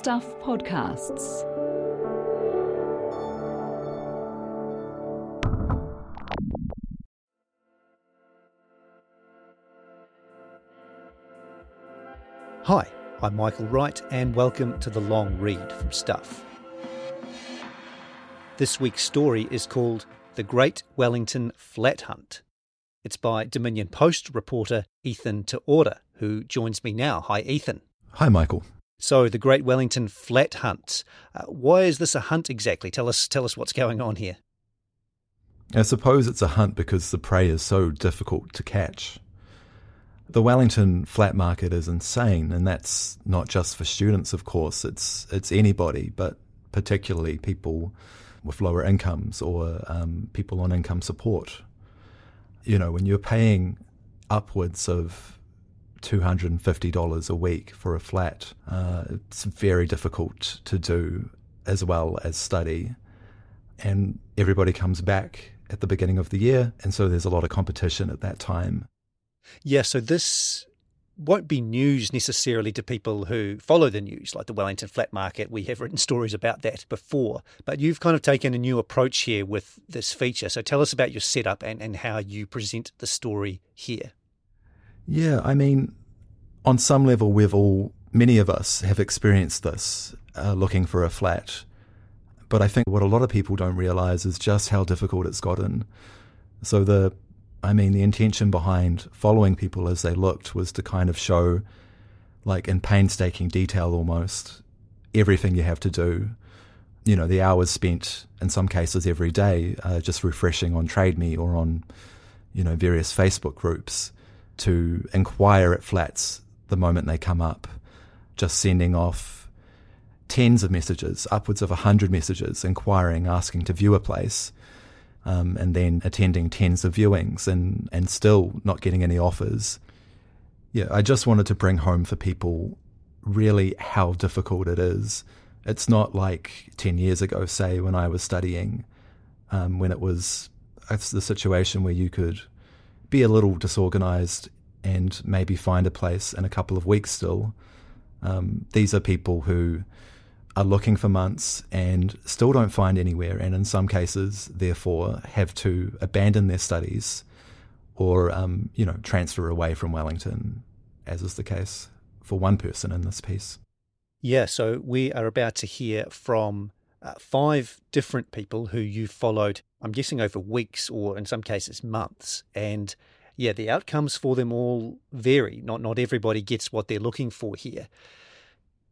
Stuff Podcasts. Hi, I'm Michael Wright, and welcome to the long read from Stuff. This week's story is called The Great Wellington Flat Hunt. It's by Dominion Post reporter Ethan Te Ora, who joins me now. Hi, Ethan. Hi, Michael. So, the Great Wellington Flat Hunt. Uh, why is this a hunt exactly? Tell us, tell us what's going on here. I suppose it's a hunt because the prey is so difficult to catch. The Wellington flat market is insane, and that's not just for students, of course. It's it's anybody, but particularly people with lower incomes or um, people on income support. You know, when you're paying upwards of $250 a week for a flat, uh, it's very difficult to do as well as study. And everybody comes back at the beginning of the year, and so there's a lot of competition at that time. Yeah, so this won't be news necessarily to people who follow the news, like the Wellington Flat Market. We have written stories about that before, but you've kind of taken a new approach here with this feature. So tell us about your setup and, and how you present the story here. Yeah, I mean, on some level, we've all, many of us have experienced this uh, looking for a flat. But I think what a lot of people don't realize is just how difficult it's gotten. So the I mean, the intention behind following people as they looked was to kind of show, like in painstaking detail almost, everything you have to do. You know, the hours spent in some cases every day uh, just refreshing on TradeMe or on, you know, various Facebook groups to inquire at flats the moment they come up, just sending off tens of messages, upwards of a hundred messages, inquiring, asking to view a place um, and then attending tens of viewings and, and still not getting any offers. Yeah, I just wanted to bring home for people really how difficult it is. It's not like 10 years ago, say, when I was studying, um, when it was the situation where you could be a little disorganized and maybe find a place in a couple of weeks still. Um, these are people who are looking for months and still don't find anywhere, and in some cases, therefore, have to abandon their studies or, um, you know, transfer away from Wellington, as is the case for one person in this piece. Yeah, so we are about to hear from uh, five different people who you followed, I'm guessing over weeks or in some cases months. And yeah, the outcomes for them all vary. Not not everybody gets what they're looking for here.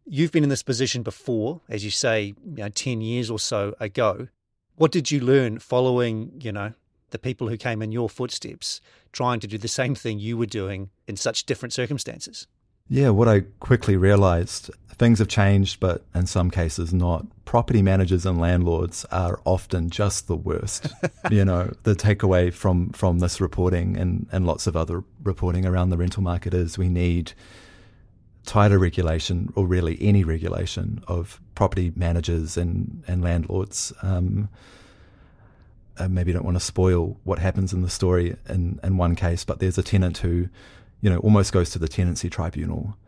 You've been in this position before, as you say, you know, 10 years or so ago. What did you learn following, you know, the people who came in your footsteps, trying to do the same thing you were doing in such different circumstances? Yeah, what I quickly realized things have changed, but in some cases not. Property managers and landlords are often just the worst. you know, the takeaway from, from this reporting and, and lots of other reporting around the rental market is we need tighter regulation, or really any regulation of property managers and, and landlords. Um, I maybe don't want to spoil what happens in the story in, in one case, but there's a tenant who, you know, almost goes to the tenancy tribunal.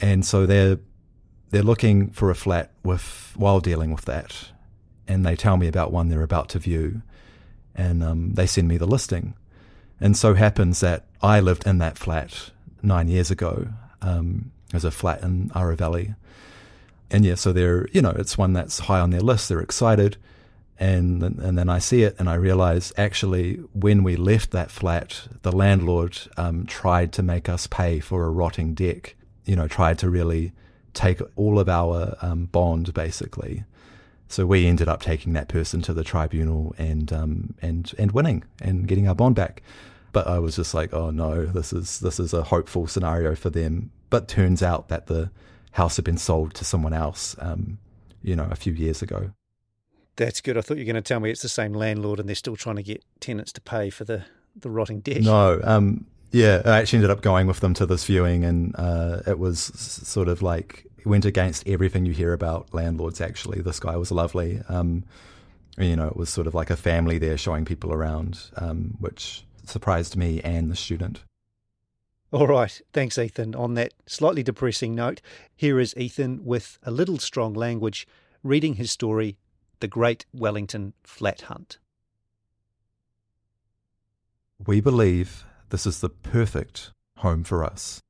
And so they're they're looking for a flat with while dealing with that. And they tell me about one they're about to view. And um, they send me the listing. And so happens that I lived in that flat nine years ago um, as a flat in Aro Valley. And yeah, so they're, you know, it's one that's high on their list. They're excited. And, and then I see it and I realize actually when we left that flat, the landlord um, tried to make us pay for a rotting deck, you know, tried to really take all of our um, bond basically. So we ended up taking that person to the tribunal and um, and and winning and getting our bond back. But I was just like, oh no, this is this is a hopeful scenario for them. But turns out that the house had been sold to someone else, um, you know, a few years ago. That's good. I thought you were going to tell me it's the same landlord and they're still trying to get tenants to pay for the, the rotting deck. No, um, yeah, I actually ended up going with them to this viewing, and uh, it was sort of like it went against everything you hear about landlords. Actually, this guy was lovely. Um, you know, it was sort of like a family there showing people around, um, which surprised me and the student. All right. Thanks, Ethan. On that slightly depressing note, here is Ethan with a little strong language reading his story, The Great Wellington Flat Hunt. We believe this is the perfect home for us.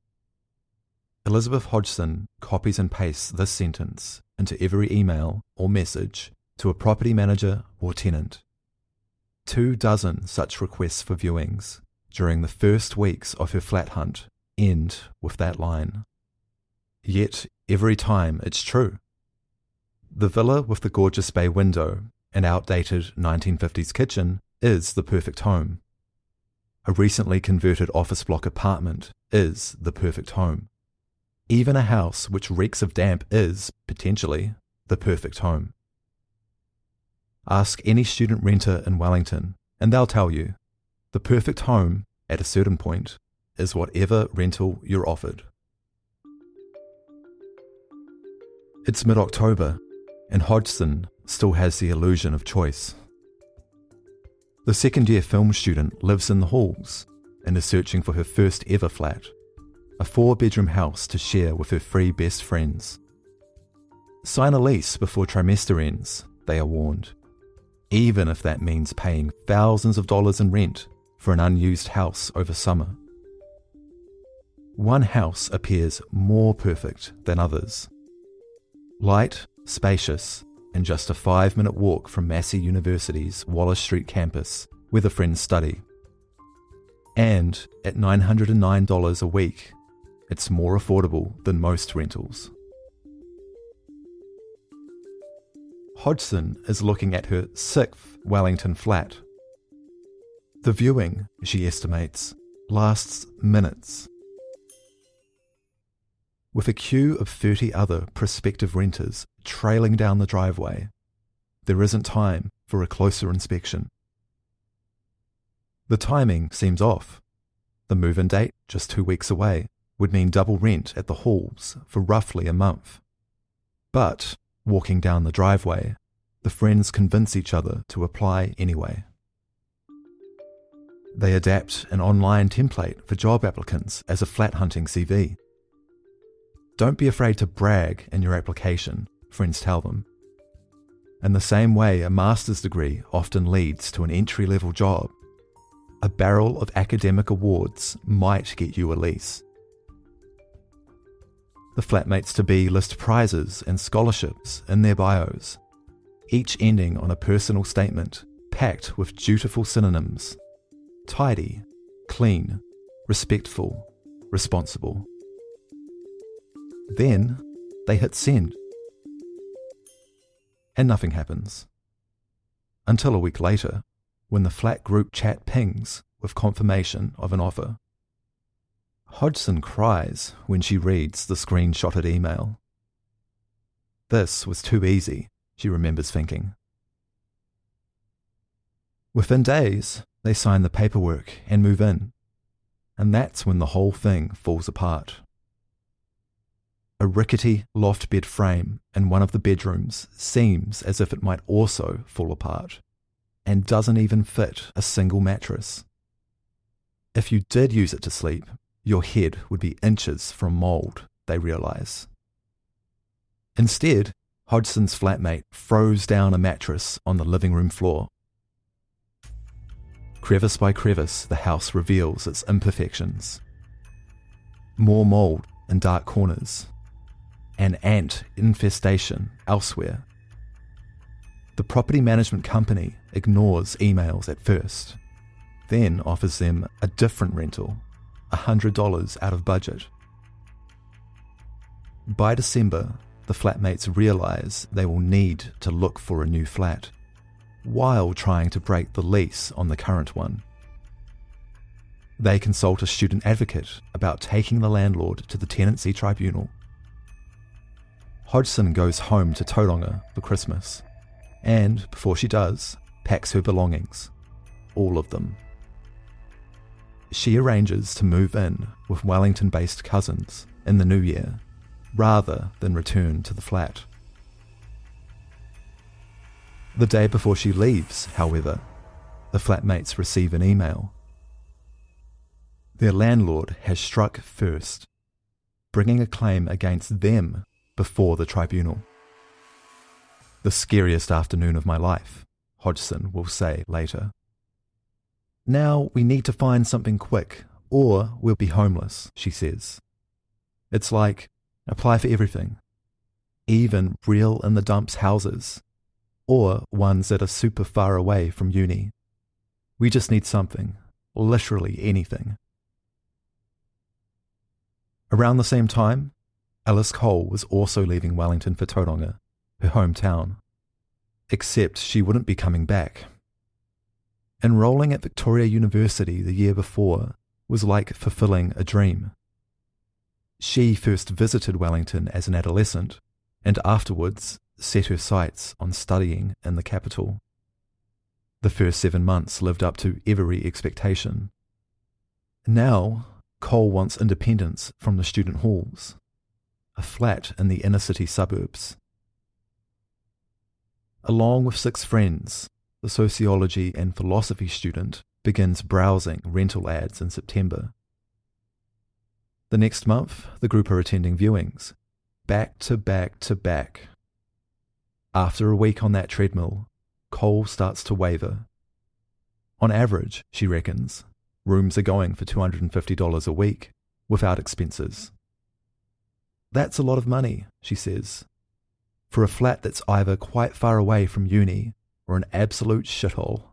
Elizabeth Hodgson copies and pastes this sentence into every email or message to a property manager or tenant. Two dozen such requests for viewings during the first weeks of her flat hunt end with that line. Yet every time it's true. The villa with the gorgeous bay window and outdated 1950s kitchen is the perfect home. A recently converted office block apartment is the perfect home. Even a house which reeks of damp is, potentially, the perfect home. Ask any student renter in Wellington, and they'll tell you the perfect home, at a certain point, is whatever rental you're offered. It's mid October, and Hodgson still has the illusion of choice. The second year film student lives in the halls and is searching for her first ever flat, a four bedroom house to share with her three best friends. Sign a lease before trimester ends, they are warned, even if that means paying thousands of dollars in rent for an unused house over summer. One house appears more perfect than others. Light, spacious, and just a five minute walk from Massey University's Wallace Street campus, where the friends study. And at $909 a week, it's more affordable than most rentals. Hodgson is looking at her sixth Wellington flat. The viewing, she estimates, lasts minutes. With a queue of 30 other prospective renters trailing down the driveway, there isn't time for a closer inspection. The timing seems off. The move in date, just two weeks away, would mean double rent at the halls for roughly a month. But, walking down the driveway, the friends convince each other to apply anyway. They adapt an online template for job applicants as a flat hunting CV. Don't be afraid to brag in your application, friends tell them. In the same way, a master's degree often leads to an entry level job. A barrel of academic awards might get you a lease. The flatmates to be list prizes and scholarships in their bios, each ending on a personal statement packed with dutiful synonyms tidy, clean, respectful, responsible. Then they hit send. And nothing happens. Until a week later, when the flat group chat pings with confirmation of an offer. Hodgson cries when she reads the screenshotted email. This was too easy, she remembers thinking. Within days, they sign the paperwork and move in, and that's when the whole thing falls apart. A rickety loft bed frame in one of the bedrooms seems as if it might also fall apart, and doesn't even fit a single mattress. If you did use it to sleep, your head would be inches from mould, they realise. Instead, Hodgson's flatmate froze down a mattress on the living room floor. Crevice by crevice, the house reveals its imperfections. More mould in dark corners, an ant infestation elsewhere. The property management company ignores emails at first, then offers them a different rental, $100 out of budget. By December, the flatmates realize they will need to look for a new flat, while trying to break the lease on the current one. They consult a student advocate about taking the landlord to the tenancy tribunal Hodgson goes home to Tauranga for Christmas, and before she does, packs her belongings. All of them. She arranges to move in with Wellington based cousins in the new year, rather than return to the flat. The day before she leaves, however, the flatmates receive an email. their landlord has struck first, bringing a claim against them before the tribunal. The scariest afternoon of my life, Hodgson will say later. Now we need to find something quick, or we'll be homeless, she says. It's like apply for everything, even real in the dumps houses, or ones that are super far away from uni. We just need something, literally anything. Around the same time, Alice Cole was also leaving Wellington for Tauranga, her hometown. Except she wouldn't be coming back. Enrolling at Victoria University the year before was like fulfilling a dream. She first visited Wellington as an adolescent and afterwards set her sights on studying in the capital. The first seven months lived up to every expectation. Now, Cole wants independence from the student halls, a flat in the inner city suburbs. Along with six friends, the sociology and philosophy student begins browsing rental ads in September. The next month, the group are attending viewings, back to back to back. After a week on that treadmill, Cole starts to waver. On average, she reckons, Rooms are going for $250 a week without expenses. That's a lot of money, she says, for a flat that's either quite far away from uni or an absolute shithole.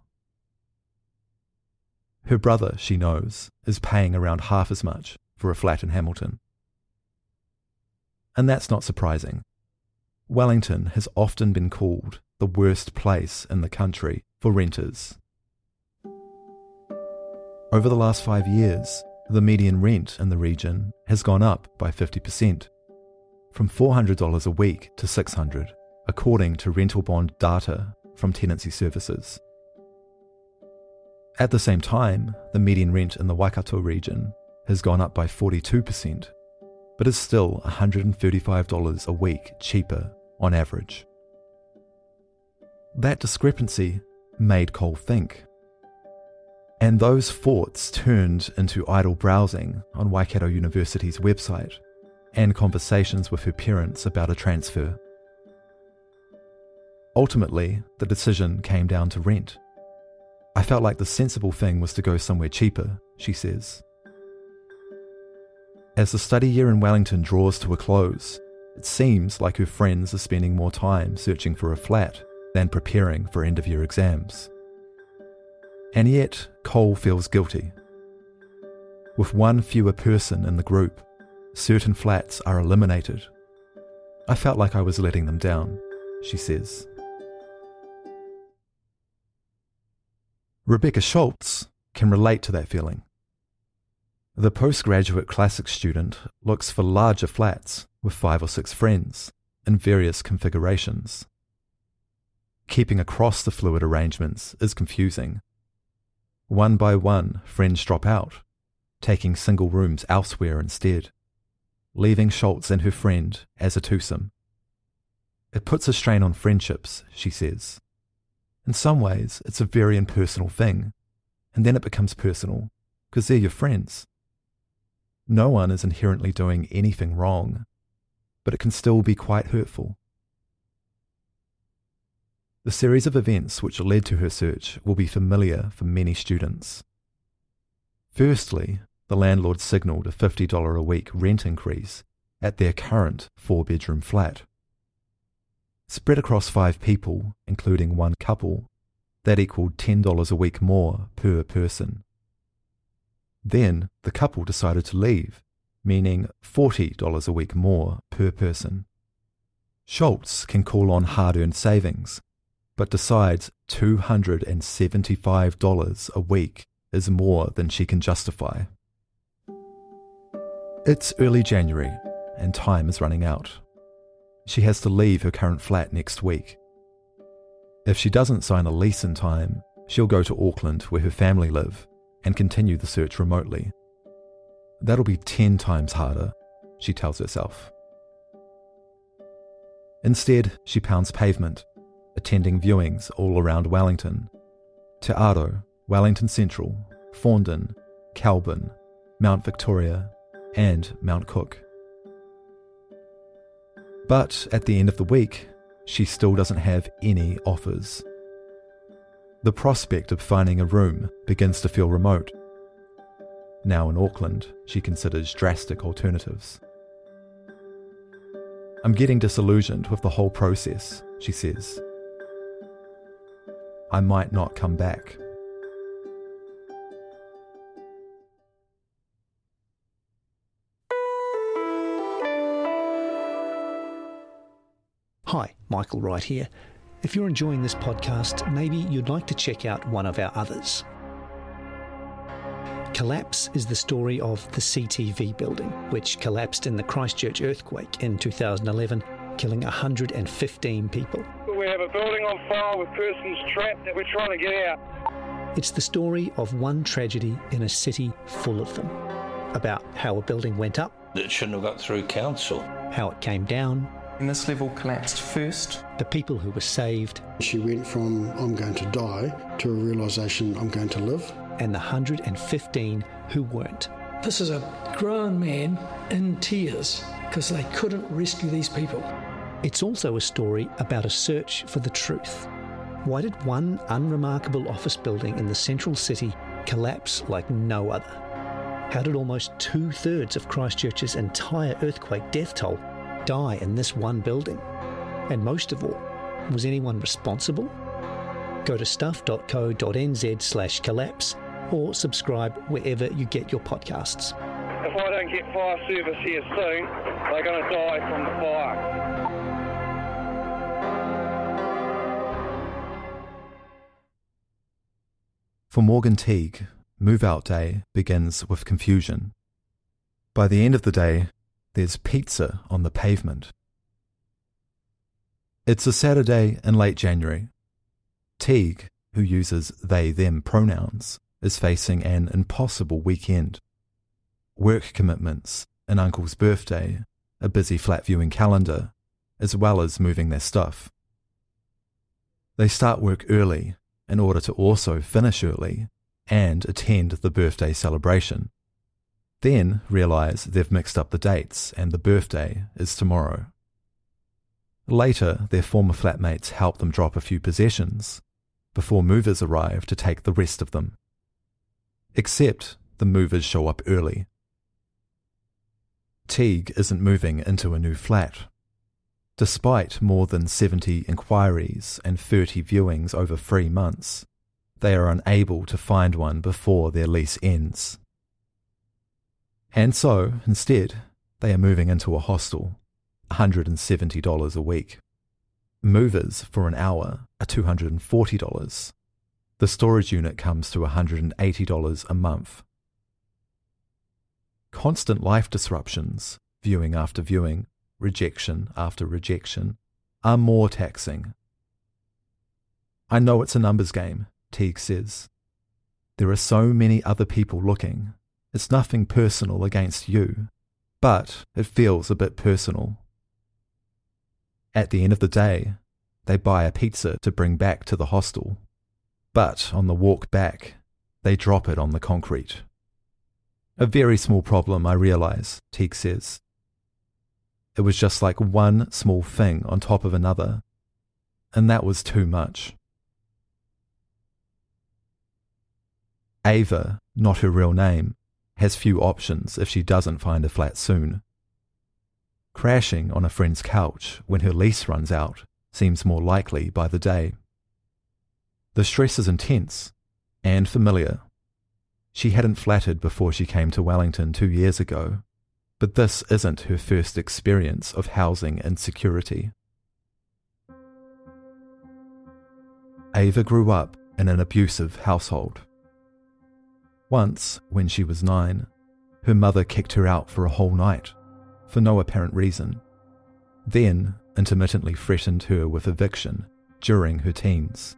Her brother, she knows, is paying around half as much for a flat in Hamilton. And that's not surprising. Wellington has often been called the worst place in the country for renters. Over the last five years, the median rent in the region has gone up by 50%, from $400 a week to $600, according to rental bond data from Tenancy Services. At the same time, the median rent in the Waikato region has gone up by 42%, but is still $135 a week cheaper on average. That discrepancy made Cole think and those thoughts turned into idle browsing on Waikato University's website and conversations with her parents about a transfer. Ultimately, the decision came down to rent. I felt like the sensible thing was to go somewhere cheaper, she says. As the study year in Wellington draws to a close, it seems like her friends are spending more time searching for a flat than preparing for end of year exams. And yet, Cole feels guilty. With one fewer person in the group, certain flats are eliminated. I felt like I was letting them down, she says. Rebecca Schultz can relate to that feeling. The postgraduate classics student looks for larger flats with five or six friends in various configurations. Keeping across the fluid arrangements is confusing one by one, friends drop out, taking single rooms elsewhere instead, leaving Schultz and her friend as a twosome. It puts a strain on friendships, she says. In some ways, it's a very impersonal thing, and then it becomes personal because they're your friends. No one is inherently doing anything wrong, but it can still be quite hurtful. The series of events which led to her search will be familiar for many students. Firstly, the landlord signalled a $50 a week rent increase at their current four bedroom flat. Spread across five people, including one couple, that equaled $10 a week more per person. Then the couple decided to leave, meaning $40 a week more per person. Schultz can call on hard earned savings but decides $275 a week is more than she can justify. It's early January, and time is running out. She has to leave her current flat next week. If she doesn't sign a lease in time, she'll go to Auckland where her family live and continue the search remotely. That'll be 10 times harder, she tells herself. Instead, she pounds pavement attending viewings all around Wellington. Te Aro, Wellington Central, Thorndon, Kelburn, Mount Victoria, and Mount Cook. But at the end of the week, she still doesn't have any offers. The prospect of finding a room begins to feel remote. Now in Auckland, she considers drastic alternatives. I'm getting disillusioned with the whole process, she says. I might not come back. Hi, Michael Wright here. If you're enjoying this podcast, maybe you'd like to check out one of our others. Collapse is the story of the CTV building, which collapsed in the Christchurch earthquake in 2011, killing 115 people. We have a building on fire with persons trapped that we're trying to get out. It's the story of one tragedy in a city full of them. About how a building went up, It shouldn't have got through council. how it came down, And this level collapsed first. the people who were saved, She went from I'm going to die to a realization I'm going to live. and the 115 who weren't. This is a grown man in tears because they couldn't rescue these people. It's also a story about a search for the truth. Why did one unremarkable office building in the central city collapse like no other? How did almost two thirds of Christchurch's entire earthquake death toll die in this one building? And most of all, was anyone responsible? Go to stuff.co.nz slash collapse or subscribe wherever you get your podcasts. If I don't get fire service here soon, they're going to die from the fire. For Morgan Teague, move out day begins with confusion. By the end of the day, there's pizza on the pavement. It's a Saturday in late January. Teague, who uses they them pronouns, is facing an impossible weekend. Work commitments, an uncle's birthday, a busy flat viewing calendar, as well as moving their stuff. They start work early in order to also finish early and attend the birthday celebration. Then realize they've mixed up the dates and the birthday is tomorrow. Later, their former flatmates help them drop a few possessions before movers arrive to take the rest of them. Except the movers show up early. Teague isn't moving into a new flat. Despite more than 70 inquiries and 30 viewings over three months, they are unable to find one before their lease ends. And so, instead, they are moving into a hostel, $170 a week. Movers for an hour are $240. The storage unit comes to $180 a month. Constant life disruptions, viewing after viewing, rejection after rejection, are more taxing. I know it's a numbers game, Teague says. There are so many other people looking. It's nothing personal against you, but it feels a bit personal. At the end of the day, they buy a pizza to bring back to the hostel, but on the walk back, they drop it on the concrete. A very small problem, I realize, Teague says. It was just like one small thing on top of another, and that was too much. Ava, not her real name, has few options if she doesn't find a flat soon. Crashing on a friend's couch when her lease runs out seems more likely by the day. The stress is intense and familiar. She hadn't flattered before she came to Wellington two years ago, but this isn't her first experience of housing insecurity. Ava grew up in an abusive household. Once, when she was nine, her mother kicked her out for a whole night, for no apparent reason, then intermittently threatened her with eviction during her teens.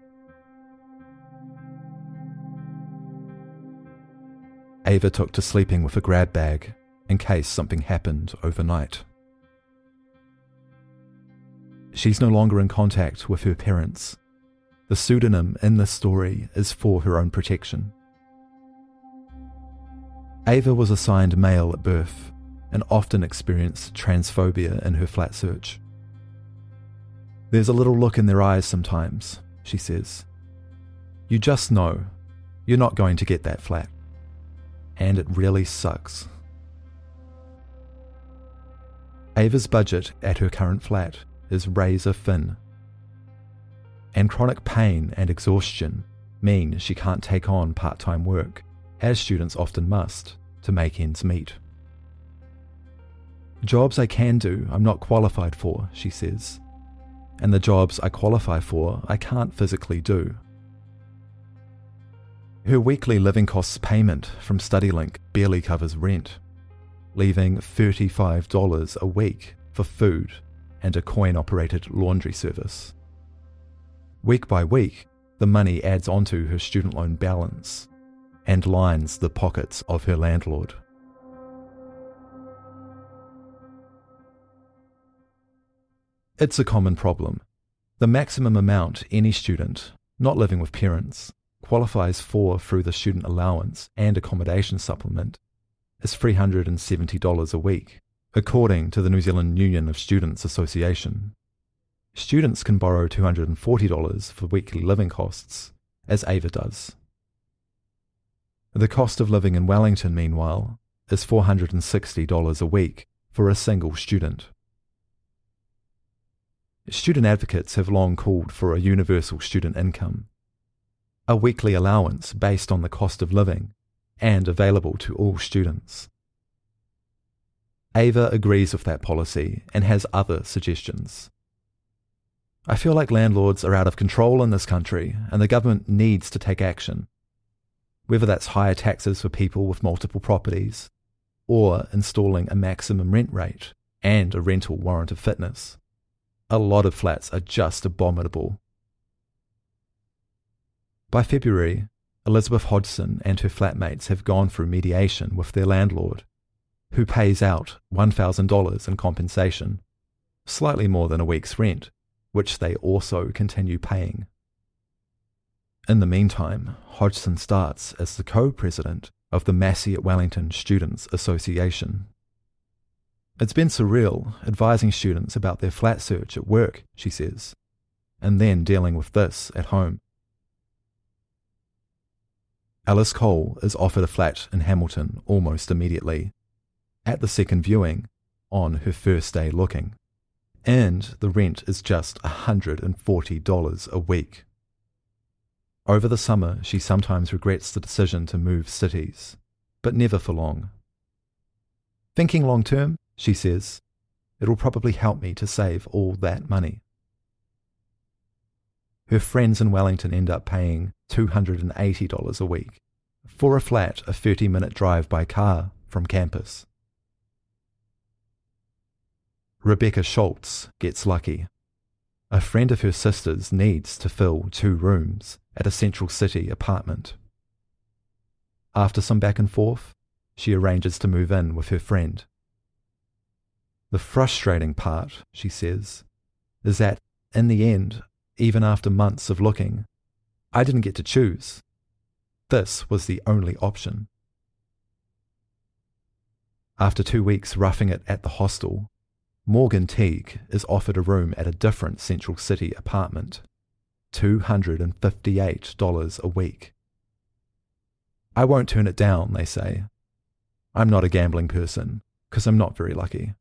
Ava took to sleeping with a grab bag in case something happened overnight. She's no longer in contact with her parents. The pseudonym in this story is for her own protection. Ava was assigned male at birth and often experienced transphobia in her flat search. There's a little look in their eyes sometimes, she says. You just know you're not going to get that flat. And it really sucks. Ava's budget at her current flat is razor thin. And chronic pain and exhaustion mean she can't take on part time work, as students often must, to make ends meet. Jobs I can do, I'm not qualified for, she says. And the jobs I qualify for, I can't physically do. Her weekly living costs payment from StudyLink barely covers rent, leaving $35 a week for food and a coin operated laundry service. Week by week, the money adds onto her student loan balance and lines the pockets of her landlord. It's a common problem. The maximum amount any student, not living with parents, qualifies for through the student allowance and accommodation supplement is $370 a week, according to the New Zealand Union of Students Association. Students can borrow $240 for weekly living costs, as Ava does. The cost of living in Wellington, meanwhile, is $460 a week for a single student. Student advocates have long called for a universal student income, a weekly allowance based on the cost of living and available to all students. Ava agrees with that policy and has other suggestions. I feel like landlords are out of control in this country and the government needs to take action. Whether that's higher taxes for people with multiple properties, or installing a maximum rent rate and a rental warrant of fitness. A lot of flats are just abominable by February, Elizabeth Hodgson and her flatmates have gone through mediation with their landlord, who pays out $1,000 in compensation, slightly more than a week's rent, which they also continue paying. In the meantime, Hodgson starts as the co president of the Massey at Wellington Students Association. It's been surreal advising students about their flat search at work, she says, and then dealing with this at home. Alice Cole is offered a flat in Hamilton almost immediately, at the second viewing, on her first day looking. And the rent is just $140 a week. Over the summer, she sometimes regrets the decision to move cities, but never for long. Thinking long term, she says, it'll probably help me to save all that money. Her friends in Wellington end up paying $280 a week for a flat a 30 minute drive by car from campus. Rebecca Schultz gets lucky. A friend of her sister's needs to fill two rooms at a central city apartment. After some back and forth, she arranges to move in with her friend. The frustrating part, she says, is that in the end, even after months of looking, I didn't get to choose. This was the only option. After two weeks roughing it at the hostel, Morgan Teague is offered a room at a different Central City apartment, $258 a week. I won't turn it down, they say. I'm not a gambling person, because I'm not very lucky.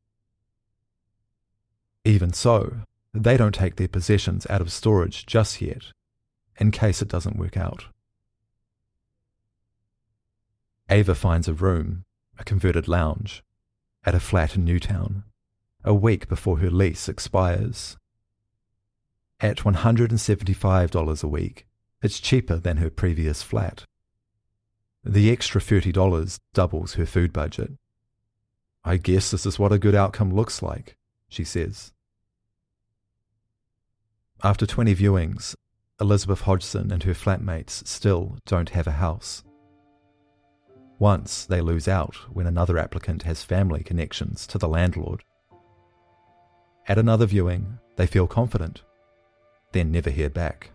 Even so, they don't take their possessions out of storage just yet, in case it doesn't work out. Ava finds a room, a converted lounge, at a flat in Newtown, a week before her lease expires. At $175 a week, it's cheaper than her previous flat. The extra $30 doubles her food budget. I guess this is what a good outcome looks like, she says. After 20 viewings, Elizabeth Hodgson and her flatmates still don't have a house. Once they lose out when another applicant has family connections to the landlord. At another viewing, they feel confident, then never hear back.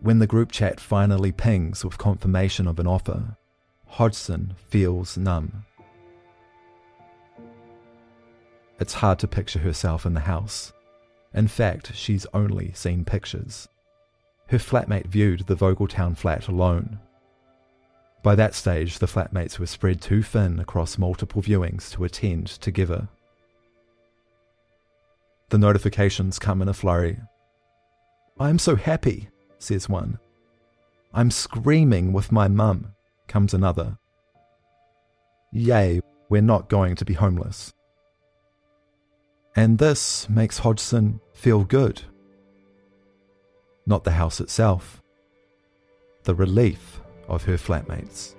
When the group chat finally pings with confirmation of an offer, Hodgson feels numb. It's hard to picture herself in the house. In fact, she's only seen pictures. Her flatmate viewed the Vogeltown flat alone. By that stage, the flatmates were spread too thin across multiple viewings to attend together. The notifications come in a flurry. I'm so happy, says one. I'm screaming with my mum, comes another. Yay, we're not going to be homeless. And this makes Hodgson feel good. Not the house itself, the relief of her flatmates.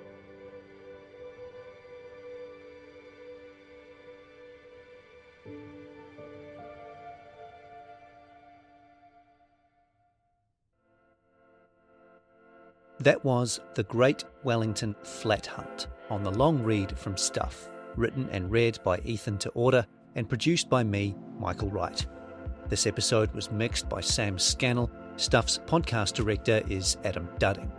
That was The Great Wellington Flat Hunt on the long read from Stuff, written and read by Ethan Te Ora and produced by me, Michael Wright. This episode was mixed by Sam Scannell. Stuff's podcast director is Adam Dudding.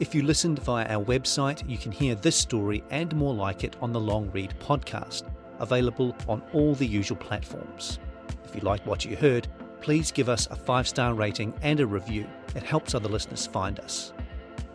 If you listened via our website, you can hear this story and more like it on the Long Read podcast, available on all the usual platforms. If you liked what you heard, please give us a five star rating and a review. It helps other listeners find us.